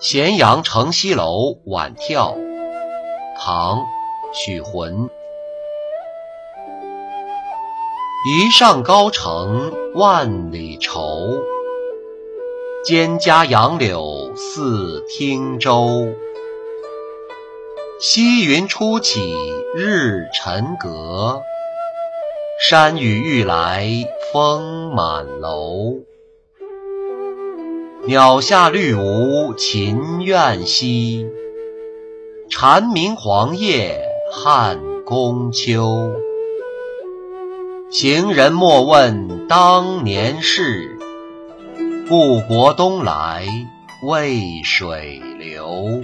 咸阳城西楼晚眺，唐·许浑。一上高城万里愁，蒹葭杨柳似汀洲。溪云初起日沉阁，山雨欲来风满楼。鸟下绿芜秦苑西，蝉鸣黄叶汉宫秋。行人莫问当年事，故国东来渭水流。